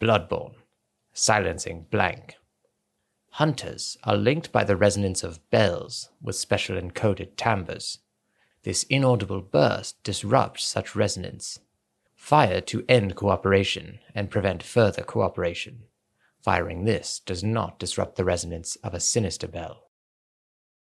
Bloodborne, silencing blank. Hunters are linked by the resonance of bells with special encoded timbres. This inaudible burst disrupts such resonance. Fire to end cooperation and prevent further cooperation. Firing this does not disrupt the resonance of a sinister bell.